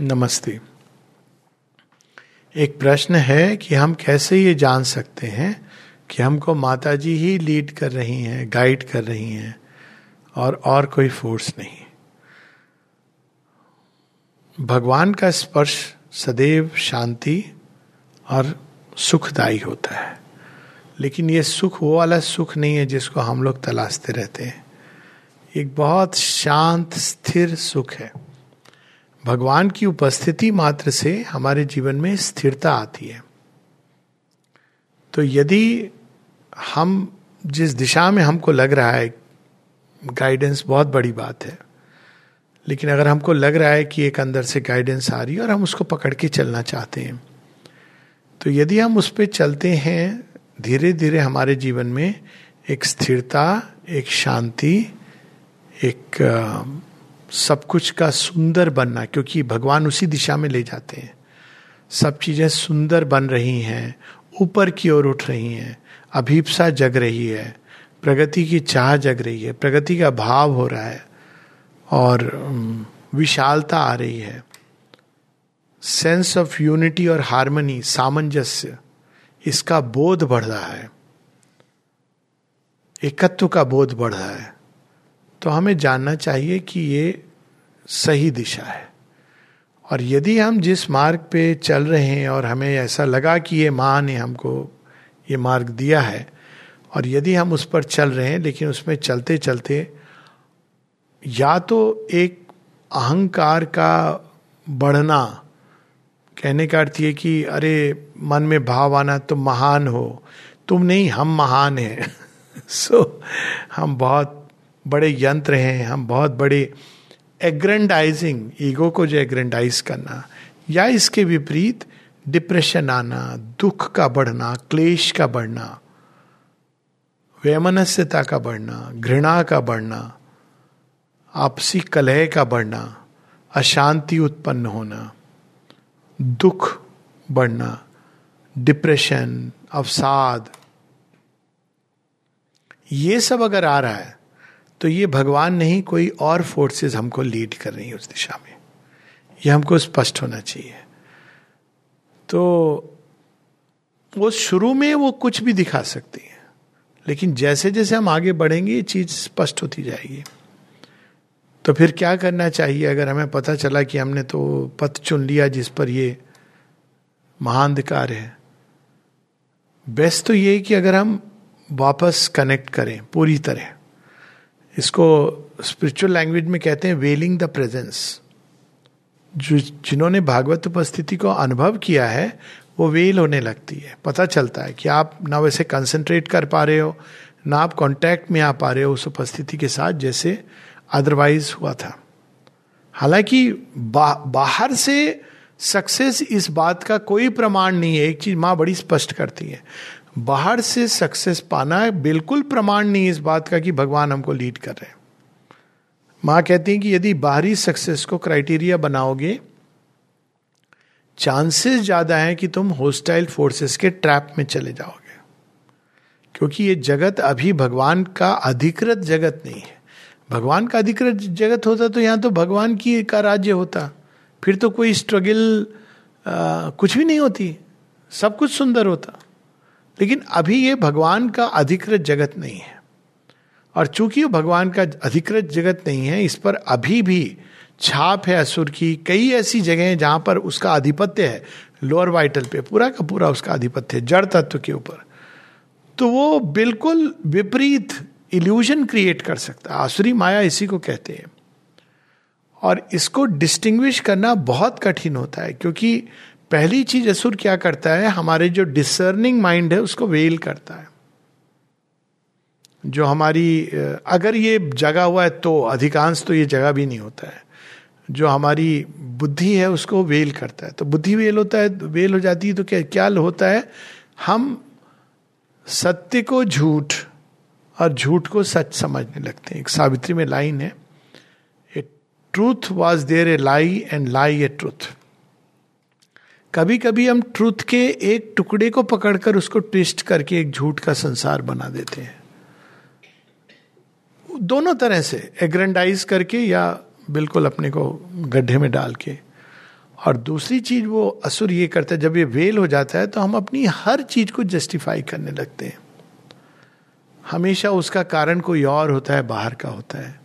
नमस्ते। एक प्रश्न है कि हम कैसे ये जान सकते हैं कि हमको माता जी ही लीड कर रही हैं गाइड कर रही हैं, और और कोई फोर्स नहीं। भगवान का स्पर्श सदैव शांति और सुखदायी होता है। लेकिन ये सुख, वो वाला सुख नहीं है जिसको हम लोग तलाशते रहते हैं। एक बहुत शांत, स्थिर सुख है। भगवान की उपस्थिति मात्र से हमारे जीवन में स्थिरता आती है। तो यदि हम जिस दिशा में हमको लग रहा है गाइडेंस बहुत बड़ी बात है। लेकिन अगर हमको लग रहा है कि एक अंदर से गाइडेंस आ रही है और हम उसको पकड़ के चलना चाहते हैं तो यदि हम उस पर चलते हैं धीरे धीरे हमारे जीवन में एक स्थिरता, एक शांति, एक सब कुछ का सुंदर बनना, क्योंकि भगवान उसी दिशा में ले जाते हैं। सब चीज़ें सुंदर बन रही हैं, ऊपर की ओर उठ रही हैं, अभीपसा जग रही है, प्रगति की चाह जग रही है, प्रगति का भाव हो रहा है, और विशालता आ रही है। सेंस ऑफ़ यूनिटी और हारमोनी, सामंजस्य, इसका बोध बढ़ रहा है। एकत्व का बोध बढ़ रहा है। तो हमें जानना चाहिए कि ये सही दिशा है। और यदि हम जिस मार्ग पे चल रहे हैं और हमें ऐसा लगा कि ये माँ ने हमको ये मार्ग दिया है और यदि हम उस पर चल रहे हैं लेकिन उसमें चलते चलते या तो एक अहंकार का बढ़ना कहने का अर्थ ये कि अरे मन में भाव आना तुम महान हो। तुम नहीं हम महान हैं। सो so, हम बहुत बड़े यंत्र हैं हम बहुत बड़े एग्रेंडाइजिंग ईगो को जो एग्रेंडाइज करना, या इसके विपरीत डिप्रेशन आना, दुख का बढ़ना, क्लेश का बढ़ना, वैमनस्यता का बढ़ना, घृणा का बढ़ना, आपसी कलह का बढ़ना, अशांति उत्पन्न होना, दुख बढ़ना डिप्रेशन अवसाद, ये सब अगर आ रहा है तो ये भगवान नहीं, कोई और फोर्सेस हमको लीड कर रही है उस दिशा में। ये हमको स्पष्ट होना चाहिए। तो वो शुरू में वो कुछ भी दिखा सकती है, लेकिन जैसे जैसे हम आगे बढ़ेंगे, ये चीज़ स्पष्ट होती जाएगी। तो फिर क्या करना चाहिए? अगर हमें पता चला कि हमने तो पथ चुन लिया जिस पर ये महाअंधकार है। बेस्ट तो ये कि अगर हम वापस कनेक्ट करें पूरी तरह। इसको स्पिरिचुअल लैंग्वेज में कहते हैं वेलिंग द प्रेजेंस जो जिन्होंने भागवत उपस्थिति को अनुभव किया है वो वेल होने लगती है। पता चलता है कि आप ना वैसे कंसंट्रेट कर पा रहे हो ना आप कांटेक्ट में आ पा रहे हो उस उपस्थिति के साथ जैसे अदरवाइज़ हुआ था। हालाँकि बा, बाहर से सक्सेस इस बात का कोई प्रमाण नहीं है। एक चीज़ माँ बड़ी स्पष्ट करती है। बाहर से सक्सेस पाना बिल्कुल प्रमाण नहीं इस बात का कि भगवान हमको लीड कर रहे हैं। माँ कहती हैं कि यदि बाहरी सक्सेस को क्राइटेरिया बनाओगे चांसेस ज़्यादा है कि तुम होस्टाइल फोर्सेस के ट्रैप में चले जाओगे। क्योंकि ये जगत अभी भगवान का अधिकृत जगत नहीं है। भगवान का अधिकृत जगत होता तो यहाँ तो भगवान की का राज्य होता। फिर तो कोई स्ट्रगल कुछ भी नहीं होती। सब कुछ सुंदर होता। लेकिन अभी ये भगवान का अधिकृत जगत नहीं है। और चूँकि वो भगवान का अधिकृत जगत नहीं है, इस पर अभी भी छाप है असुर की, कई ऐसी जगह हैं जहाँ पर उसका आधिपत्य है लोअर वाइटल पे, पूरा का पूरा उसका आधिपत्य है, जड़ तत्व के ऊपर। तो वो बिल्कुल विपरीत इल्यूजन क्रिएट कर सकता है। आसुरी माया इसी को कहते हैं। और इसको डिस्टिंग्विश करना बहुत कठिन होता है, क्योंकि पहली चीज़ असुर क्या करता है? हमारे जो डिसर्निंग माइंड है, उसको वेल करता है। जो हमारी, अगर ये जगा हुआ है तो अधिकांश तो ये जगह भी नहीं होता है। जो हमारी बुद्धि है, उसको वेल करता है। तो बुद्धि वेल होता है वेल हो जाती है तो क्या क्या होता है? हम सत्य को झूठ और झूठ को सच समझने लगते हैं। एक सावित्री में लाइन है a truth was there a lie and lie a truth कभी कभी हम ट्रूथ के एक टुकड़े को पकड़कर उसको ट्विस्ट करके एक झूठ का संसार बना देते हैं। दोनों तरह से एग्रेंडाइज करके या बिल्कुल अपने को गड्ढे में डाल के। और दूसरी चीज़ वो असुर ये करता है, जब ये वेल हो जाता है तो हम अपनी हर चीज़ को जस्टिफाई करने लगते हैं। हमेशा उसका कारण कोई और होता है, बाहर का होता है।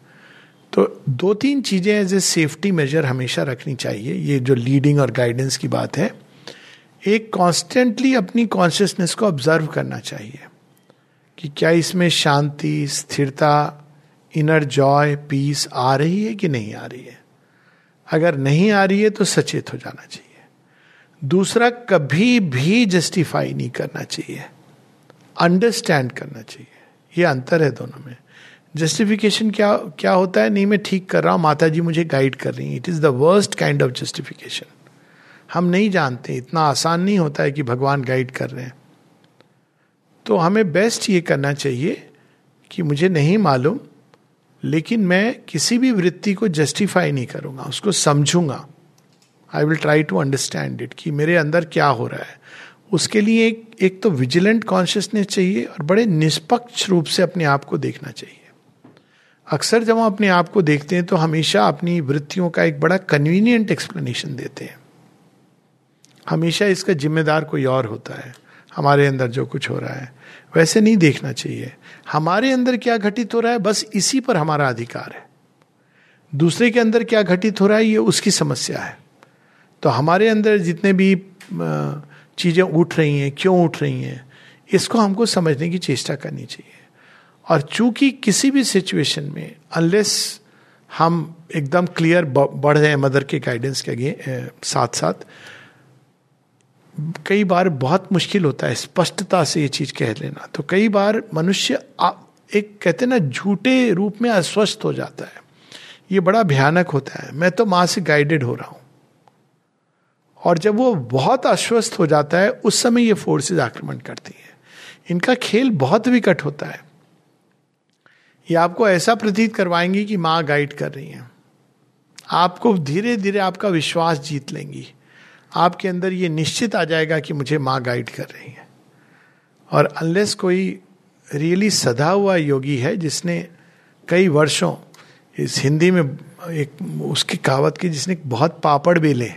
तो दो तीन चीज़ें एज ए सेफ्टी मेजर हमेशा रखनी चाहिए। ये जो लीडिंग और गाइडेंस की बात है एक कॉन्स्टेंटली अपनी कॉन्शियसनेस को ऑब्ज़र्व करना चाहिए कि क्या इसमें शांति, स्थिरता इनर जॉय पीस आ रही है कि नहीं आ रही है? अगर नहीं आ रही है तो सचेत हो जाना चाहिए। दूसरा, कभी भी जस्टिफाई नहीं करना चाहिए। अंडरस्टैंड करना चाहिए। ये अंतर है दोनों में। जस्टिफिकेशन क्या क्या होता है? नहीं, मैं ठीक कर रहा हूँ माता जी मुझे गाइड कर रही है। It is the worst kind of justification हम नहीं जानते, इतना आसान नहीं होता है कि भगवान गाइड कर रहे हैं। तो हमें बेस्ट ये करना चाहिए कि मुझे नहीं मालूम, लेकिन मैं किसी भी वृत्ति को जस्टिफाई नहीं करूँगा, उसको समझूँगा। I will try to understand it कि मेरे अंदर क्या हो रहा है। उसके लिए एक एक तो विजिलेंट कॉन्शियसनेस चाहिए और बड़े निष्पक्ष रूप से अपने आप को देखना चाहिए। अक्सर जब हम अपने आप को देखते हैं तो हमेशा अपनी वृत्तियों का एक बड़ा कन्वीनियंट एक्सप्लेनेशन देते हैं। हमेशा इसका जिम्मेदार कोई और होता है। हमारे अंदर जो कुछ हो रहा है, वैसे नहीं देखना चाहिए। हमारे अंदर क्या घटित हो रहा है, बस इसी पर हमारा अधिकार है। दूसरे के अंदर क्या घटित हो रहा है, ये उसकी समस्या है। तो हमारे अंदर जितने भी चीज़ें उठ रही हैं, क्यों उठ रही हैं, इसको हमको समझने की चेष्टा करनी चाहिए। और चूँकि किसी भी सिचुएशन में अनलेस हम एकदम क्लियर बढ़ जाए मदर के गाइडेंस के साथ साथ कई बार बहुत मुश्किल होता है स्पष्टता से ये चीज़ कह लेना। तो कई बार मनुष्य एक कहते ना, झूठे रूप में अस्वस्थ हो जाता है। ये बड़ा भयानक होता है। मैं तो माँ से गाइडेड हो रहा हूँ। और जब वो बहुत अस्वस्थ हो जाता है, उस समय ये फोर्सेज आक्रमण करती हैं। इनका खेल बहुत विकट होता है। ये आपको ऐसा प्रतीत करवाएँगी कि माँ गाइड कर रही हैं। आपको धीरे धीरे आपका विश्वास जीत लेंगी। आपके अंदर ये निश्चित आ जाएगा कि मुझे माँ गाइड कर रही है। और अनलेस कोई रियली सदा हुआ योगी है, जिसने कई वर्षों इस हिंदी में एक, उसकी कहावत की, जिसने बहुत पापड़ बेले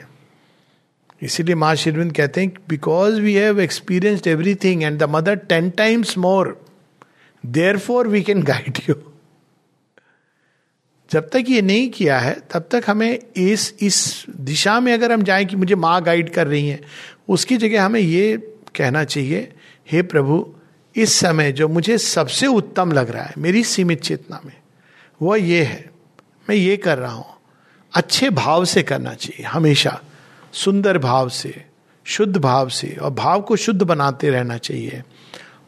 इसीलिए माँ शिरविंद कहते हैं because we have experienced everything and the mother ten times more therefore we can guide you जब तक ये नहीं किया है, तब तक हमें इस इस दिशा में अगर हम जाएँ कि मुझे माँ गाइड कर रही हैं, उसकी जगह हमें ये कहना चाहिए, हे प्रभु, इस समय जो मुझे सबसे उत्तम लग रहा है, मेरी सीमित चेतना में, वह ये है, मैं ये कर रहा हूँ। अच्छे भाव से करना चाहिए, हमेशा। सुंदर भाव से, शुद्ध भाव से, और भाव को शुद्ध बनाते रहना चाहिए।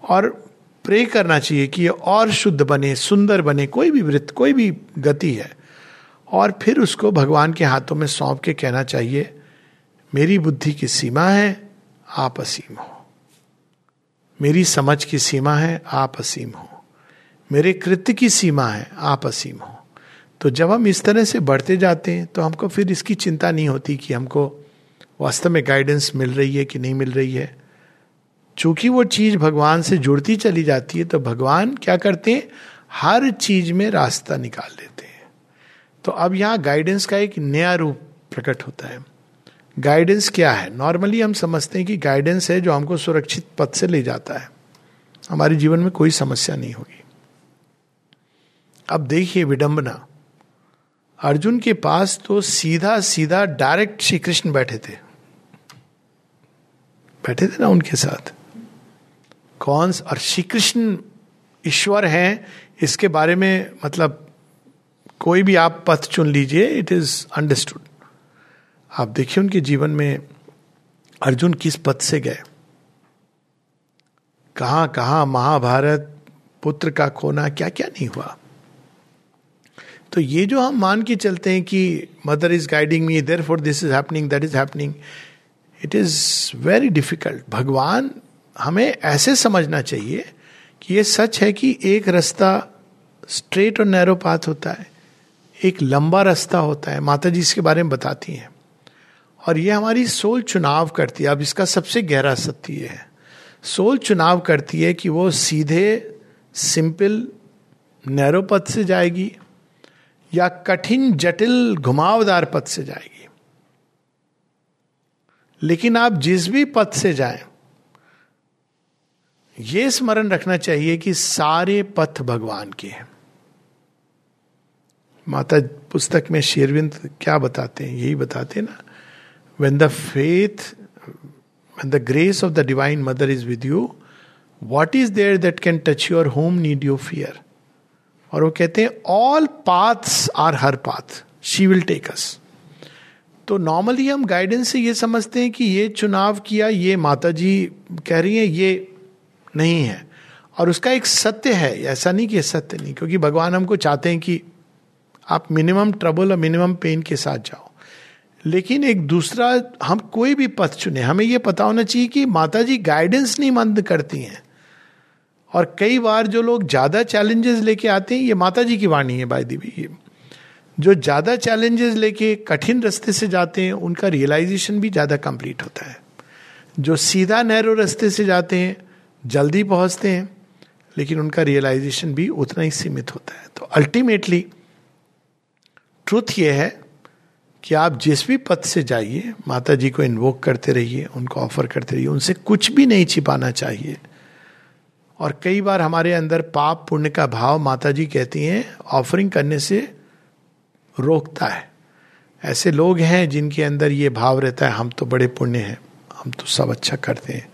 और प्रे करना चाहिए कि ये और शुद्ध बने, सुंदर बने, कोई भी वृत्त, कोई भी गति है। और फिर उसको भगवान के हाथों में सौंप के कहना चाहिए, मेरी बुद्धि की सीमा है, आप असीम हो। मेरी समझ की सीमा है, आप असीम हो। मेरे कृत्य की सीमा है, आप असीम हो। तो जब हम इस तरह से बढ़ते जाते हैं तो हमको फिर इसकी चिंता नहीं होती कि हमको वास्तव में गाइडेंस मिल रही है कि नहीं मिल रही है। चूँकि वो चीज़ भगवान से जुड़ती चली जाती है तो भगवान क्या करते हैं? हर चीज़ में रास्ता निकाल देते हैं। तो अब यहाँ गाइडेंस का एक नया रूप प्रकट होता है। गाइडेंस क्या है? नॉर्मली हम समझते हैं कि गाइडेंस है जो हमको सुरक्षित पथ से ले जाता है। हमारे जीवन में कोई समस्या नहीं होगी। अब देखिए विडंबना। अर्जुन के पास तो सीधा सीधा डायरेक्ट श्री कृष्ण बैठे थे। बैठे थे ना उनके साथ? कौन और श्री कृष्ण ईश्वर हैं, इसके बारे में मतलब कोई भी आप पथ चुन लीजिए इट इज़ अंडरस्टूड आप देखिए उनके जीवन में अर्जुन किस पथ से गए। कहाँ कहाँ महाभारत, पुत्र का खोना क्या क्या नहीं हुआ? तो ये जो हम मान के चलते हैं कि mother is guiding me therefore this is happening that is happening it is very difficult भगवान हमें ऐसे समझना चाहिए कि ये सच है कि एक रास्ता स्ट्रेट और नैरो पाथ होता है, एक लंबा रास्ता होता है माता जी इसके बारे में बताती हैं। और ये हमारी सोल चुनाव करती है। अब इसका सबसे गहरा सत्य ये है। सोल चुनाव करती है कि वो सीधे सिंपल नैरो पथ से जाएगी या कठिन, जटिल, घुमावदार पथ से जाएगी। लेकिन आप जिस भी पथ से जाएँ ये स्मरण रखना चाहिए कि सारे पथ भगवान के हैं। माता पुस्तक में शेरविंद क्या बताते हैं? यही बताते हैं ना when the faith when the grace of the divine mother is with you what is there that can touch your home need you fear और वो कहते हैं all paths are her path she will take us तो normally हम guidance से ये समझते हैं कि ये चुनाव किया, ये माता जी कह रही हैं, ये नहीं है। और उसका एक सत्य है, ऐसा नहीं कि सत्य नहीं, क्योंकि भगवान हमको चाहते हैं कि आप मिनिमम ट्रबल और मिनिमम पेन के साथ जाओ। लेकिन एक दूसरा, हम कोई भी पथ चुने, हमें यह पता होना चाहिए कि माता जी गाइडेंस नहीं मंद करती हैं। और कई बार जो लोग ज़्यादा चैलेंजेस लेके आते हैं, ये माता जी की वाणी है बाय दिवी ये। जो ज़्यादा चैलेंजेस लेके कठिन रास्ते से जाते हैं, उनका रियलाइजेशन भी ज़्यादा कंप्लीट होता है। जो सीधा नैरो रास्ते से जाते हैं जल्दी पहुँचते हैं, लेकिन उनका रियलाइजेशन भी उतना ही सीमित होता है। तो अल्टीमेटली ट्रूथ ये है कि आप जिस भी पथ से जाइए माता जी को इन्वोक करते रहिए, उनको ऑफ़र करते रहिए, उनसे कुछ भी नहीं छिपाना चाहिए। और कई बार हमारे अंदर पाप पुण्य का भाव माता जी कहती हैं ऑफरिंग करने से रोकता है। ऐसे लोग हैं जिनके अंदर ये भाव रहता है, हम तो बड़े पुण्य हैं, हम तो सब अच्छा करते हैं।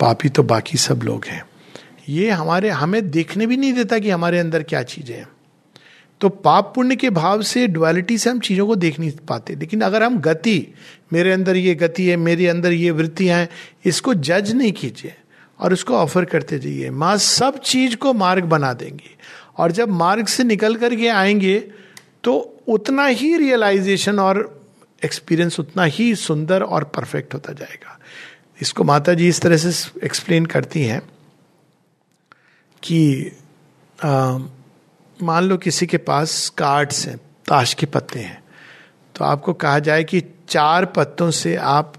पापी तो बाकी सब लोग हैं। ये हमारे, हमें देखने भी नहीं देता कि हमारे अंदर क्या चीज़ें हैं। तो पाप पुण्य के भाव से डुअलिटी से हम चीज़ों को देख नहीं पाते। लेकिन अगर हम गति, मेरे अंदर ये गति है, मेरे अंदर ये वृत्तियाँ हैं, इसको जज नहीं कीजिए और उसको ऑफ़र करते जाइए। माँ सब चीज़ को मार्ग बना देंगी। और जब मार्ग से निकल करके आएँगे तो उतना ही रियलाइजेशन और एक्सपीरियंस उतना ही सुंदर और परफेक्ट होता जाएगा। इसको माता जी इस तरह से एक्सप्लेन करती हैं कि मान लो किसी के पास कार्ड्स हैं, ताश के पत्ते हैं तो आपको कहा जाए कि चार पत्तों से आप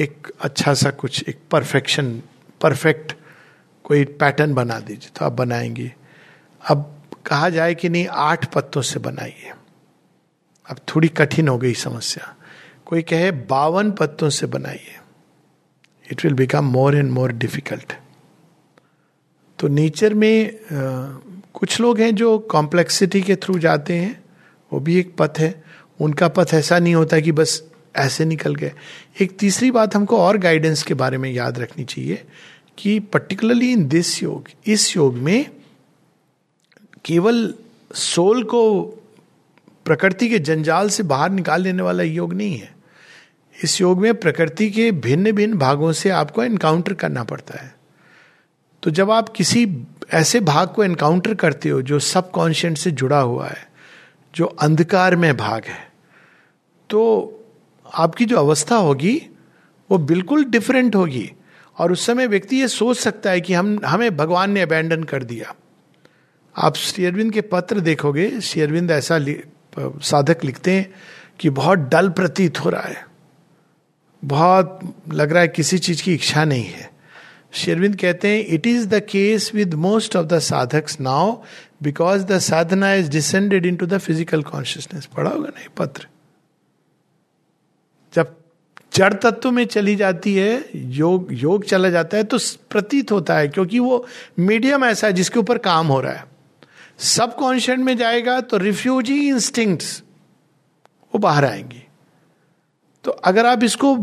एक अच्छा सा कुछ, एक परफेक्शन परफेक्ट कोई पैटर्न बना दीजिए तो आप बनाएँगे। अब कहा जाए कि नहीं, आठ पत्तों से बनाइए। अब थोड़ी कठिन हो गई समस्या। कोई कहे, बावन पत्तों से बनाइए। It will become more and more difficult तो नेचर में आ, कुछ लोग हैं जो कॉम्प्लेक्सिटी के थ्रू जाते हैं वो भी एक पथ है। उनका पथ ऐसा नहीं होता कि बस ऐसे निकल गए। एक तीसरी बात हमको और गाइडेंस के बारे में याद रखनी चाहिए कि पर्टिकुलरली इन दिस योग इस योग में केवल सोल को प्रकृति के जंजाल से बाहर निकाल लेने वाला योग नहीं है। इस योग में प्रकृति के भिन्न भिन्न भागों से आपको एनकाउंटर करना पड़ता है। तो जब आप किसी ऐसे भाग को एनकाउंटर करते हो जो सब कॉन्शियंट से जुड़ा हुआ है, जो अंधकार में भाग है तो आपकी जो अवस्था होगी, वो बिल्कुल डिफरेंट होगी और उस समय व्यक्ति ये सोच सकता है कि हम, हमें भगवान ने अबेंडन कर दिया। आप शेयरविंद के पत्र देखोगे शेयरविंद ऐसा साधक लिखते हैं कि बहुत डल प्रतीत हो रहा है। बहुत लग रहा है किसी चीज़ की इच्छा नहीं है। शेरविंद कहते हैं it is the case with most of the sadhaks now because the sadhana is descended into the physical consciousness पढ़ा होगा नहीं पत्र। जब जड़ तत्व में चली जाती है, योग योग चला जाता है तो प्रतीत होता है, क्योंकि वो मीडियम ऐसा है जिसके ऊपर काम हो रहा है। सब कॉन्शियंट में जाएगा तो रिफ्यूजी इंस्टिंक्ट्स वो बाहर आएँगी। तो अगर आप इसको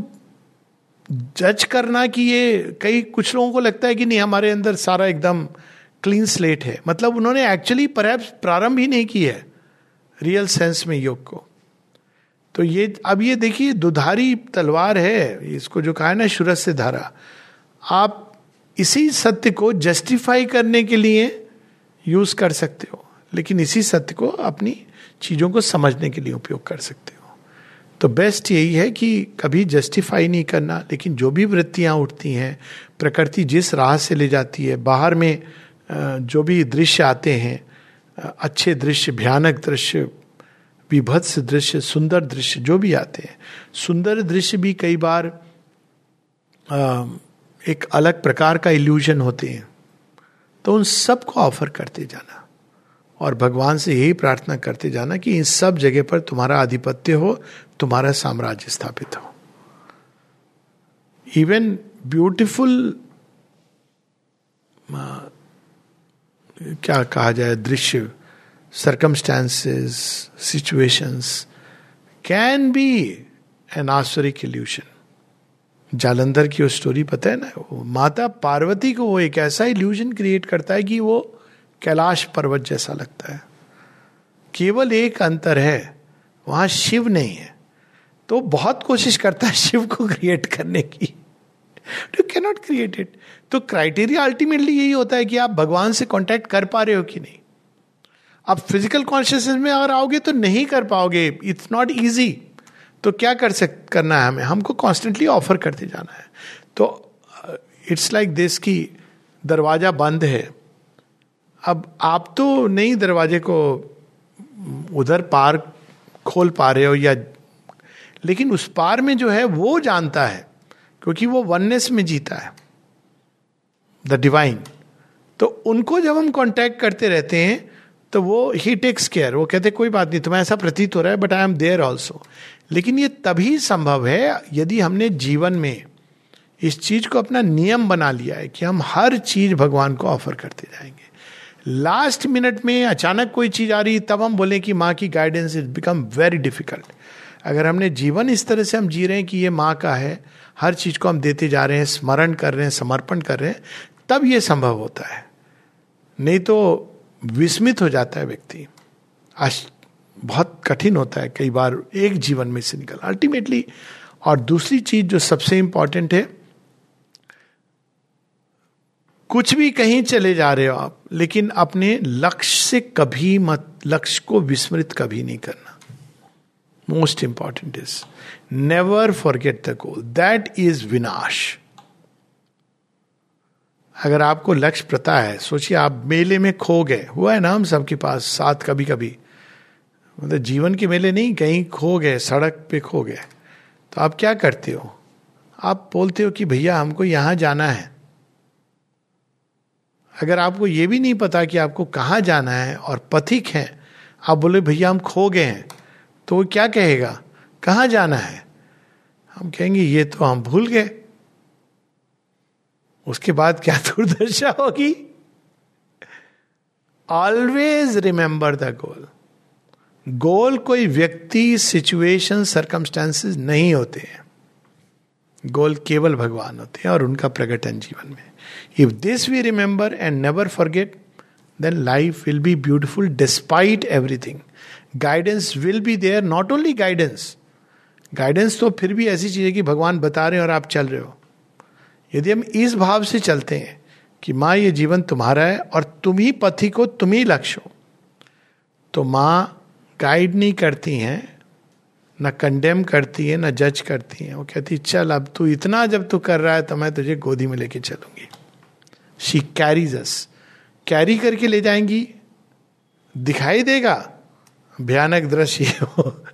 जज करना कि ये कई, कुछ लोगों को लगता है कि नहीं, हमारे अंदर सारा एकदम क्लीन स्लेट है। मतलब उन्होंने एक्चुअली पर प्रारंभ ही नहीं की है रियल सेंस में योग को। तो ये, अब ये देखिए, दुधारी तलवार है, इसको जो कहा है ना शुरत से धारा। आप इसी सत्य को जस्टिफाई करने के लिए यूज़ कर सकते हो, लेकिन इसी सत्य को अपनी चीज़ों को समझने के लिए उपयोग कर सकते हो। तो बेस्ट यही है कि कभी जस्टिफाई नहीं करना, लेकिन जो भी वृत्तियाँ उठती हैं, प्रकृति जिस राह से ले जाती है, बाहर में जो भी दृश्य आते हैं अच्छे दृश्य, भयानक दृश्य, विभत्स दृश्य, सुंदर दृश्य, जो भी आते हैं, सुंदर दृश्य भी कई बार एक अलग प्रकार का इल्यूजन होते हैं। तो उन सबको ऑफ़र करते जाना। और भगवान से यही प्रार्थना करते जाना कि इन सब जगह पर तुम्हारा आधिपत्य हो, तुम्हारा साम्राज्य स्थापित हो। इवन ब्यूटिफुल क्या कहा जाए, दृश्य circumstances situations can be an asuric illusion Jalandhar की वो स्टोरी पता है ना, वो माता पार्वती को वो एक ऐसा इल्यूजन क्रिएट करता है कि वो कैलाश पर्वत जैसा लगता है। केवल एक अंतर है, वहाँ शिव नहीं है। तो बहुत कोशिश करता है शिव को क्रिएट करने की। यू कैनॉट क्रिएट इट तो क्राइटेरिया अल्टीमेटली यही होता है कि आप भगवान से कांटेक्ट कर पा रहे हो कि नहीं। आप फ़िज़िकल कॉन्शियसनेस में अगर आओगे तो नहीं कर पाओगे। इट्स नॉट ईजी तो क्या कर सक, करना है हमें? हमको कॉन्स्टेंटली ऑफ़र करते जाना है। तो इट्स लाइक दिस की दरवाज़ा बंद है। अब आप तो नहीं दरवाजे को उधर पार खोल पा रहे हो या, लेकिन उस पार में जो है वो जानता है, क्योंकि वो वननेस में जीता है द डिवाइन तो उनको जब हम कांटेक्ट करते रहते हैं तो वो ही टेक्स केयर वो कहते, कोई बात नहीं तुम्हें ऐसा प्रतीत हो रहा है but I am there also लेकिन ये तभी संभव है, यदि हमने जीवन में इस चीज़ को अपना नियम बना लिया है कि हम हर चीज़ भगवान को ऑफ़र करते जाएँगे। लास्ट मिनट में अचानक कोई चीज़ आ रही, तब हम बोले कि माँ की guidance is become very difficult अगर हमने जीवन इस तरह से हम जी रहे हैं कि ये माँ का है, हर चीज़ को हम देते जा रहे हैं, स्मरण कर रहे हैं, समर्पण कर रहे हैं, तब ये संभव होता है। नहीं तो विस्मित हो जाता है व्यक्ति। आज बहुत कठिन होता है कई बार एक जीवन में से निकल अल्टीमेटली और दूसरी चीज़ जो सबसे इंपॉर्टेंट है कुछ भी कहीं चले जा रहे हो आप, लेकिन अपने लक्ष्य से कभी मत, लक्ष्य को विस्मृत कभी नहीं करना। Most important is never forget the goal that is विनाश। अगर आपको लक्ष्य पता है, सोचिए आप मेले में खो गए हुआ है ना हम सबके पास, साथ कभी कभी मतलब जीवन के मेले नहीं, कहीं खो गए, सड़क पे खो गए। तो आप क्या करते हो? आप बोलते हो कि भैया हमको यहाँ जाना है। अगर आपको ये भी नहीं पता कि आपको कहाँ जाना है और पथिक है, आप बोले, भैया, हम खो गए हैं। तो वो क्या कहेगा? कहाँ जाना है? हम कहेंगे, ये तो हम भूल गए। उसके बाद क्या दुर्दशा होगी? Always remember the goal goal कोई व्यक्ति सिचुएशन सर्कमस्टांसेस नहीं होते हैं। गोल केवल भगवान होते हैं और उनका प्रकटन जीवन में। If this we remember and never forget then life will be beautiful despite everything guidance will be there not only guidance guidance तो फिर भी ऐसी चीज़ है कि भगवान बता रहे हैं और आप चल रहे हो। यदि हम इस भाव से चलते हैं कि माँ, ये जीवन तुम्हारा है और तुम ही पथी को तुम ही लक्ष्य हो तो माँ गाइड नहीं करती हैं, न कंडेम करती है, न जज करती है। वो कहती चल अब तू इतना जब तू कर रहा है तो मैं तुझे गोदी में लेके चलूँगी। शी कैरीज अस कैरी करके ले जाएँगी। दिखाई देगा। भयानक दृश्य हो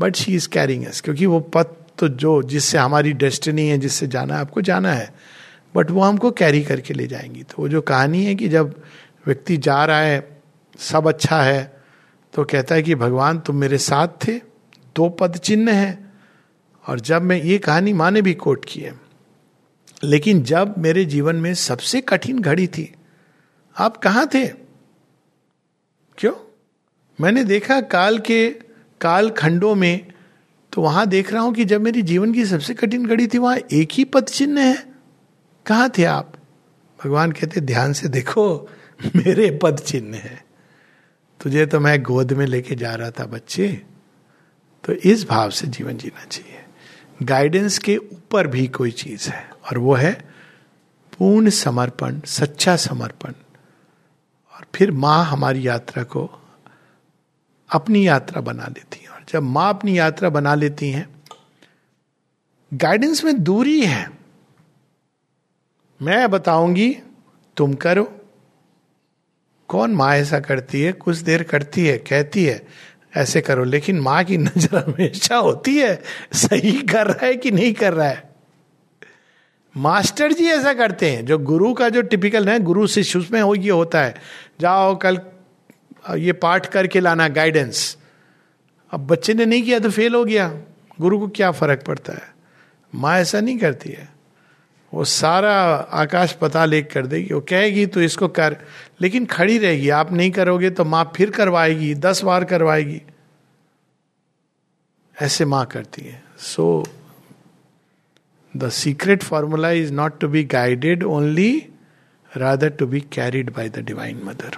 but she is carrying us क्योंकि वो पथ तो जो, जिससे हमारी डेस्टिनी है, जिससे जाना है, आपको जाना है। बट वो हमको कैरी करके ले जाएँगी। तो वो जो कहानी है कि जब व्यक्ति जा रहा है, सब अच्छा है तो कहता है कि, भगवान, तुम मेरे साथ थे। दो पद चिन्ह हैं। और जब मैं ये कहानी माँ ने भी कोट की है लेकिन जब मेरे जीवन में सबसे कठिन घड़ी थी, आप कहाँ थे? क्यों? मैंने देखा काल के काल खंडों में तो वहाँ देख रहा हूँ कि जब मेरी जीवन की सबसे कठिन घड़ी थी, वहाँ एक ही पद चिन्ह है। कहाँ थे आप? भगवान कहते, ध्यान से देखो, मेरे पद चिन्ह है। तुझे तो मैं गोद में लेके जा रहा था, बच्चे। तो इस भाव से जीवन जीना चाहिए। गाइडेंस के ऊपर भी कोई चीज़ है। और वो है पूर्ण समर्पण, सच्चा समर्पण। और फिर माँ हमारी यात्रा को अपनी यात्रा बना लेती है। और जब माँ अपनी यात्रा बना लेती हैं गाइडेंस में दूरी है। मैं बताऊँगी, तुम करो। कौन माँ ऐसा करती है? कुछ देर करती है, कहती है, ऐसे करो। लेकिन माँ की नज़र हमेशा होती है, सही कर रहा है कि नहीं कर रहा है? मास्टर जी ऐसा करते हैं, जो गुरु का जो टिपिकल है, गुरु शिष्य उसमें हो, ये होता है। जाओ कल, ये पाठ करके लाना गाइडेंस अब बच्चे ने नहीं किया तो फेल हो गया। गुरु को क्या फ़र्क पड़ता है? माँ ऐसा नहीं करती है। वो सारा आकाश पता लेख कर देगी। वो कहेगी तो इसको कर। लेकिन खड़ी रहेगी। आप नहीं करोगे तो माँ फिर करवाएगी, दस बार करवाएगी। ऐसे माँ करती है। सो The secret formula is not to be guided only, rather to be carried by the Divine Mother.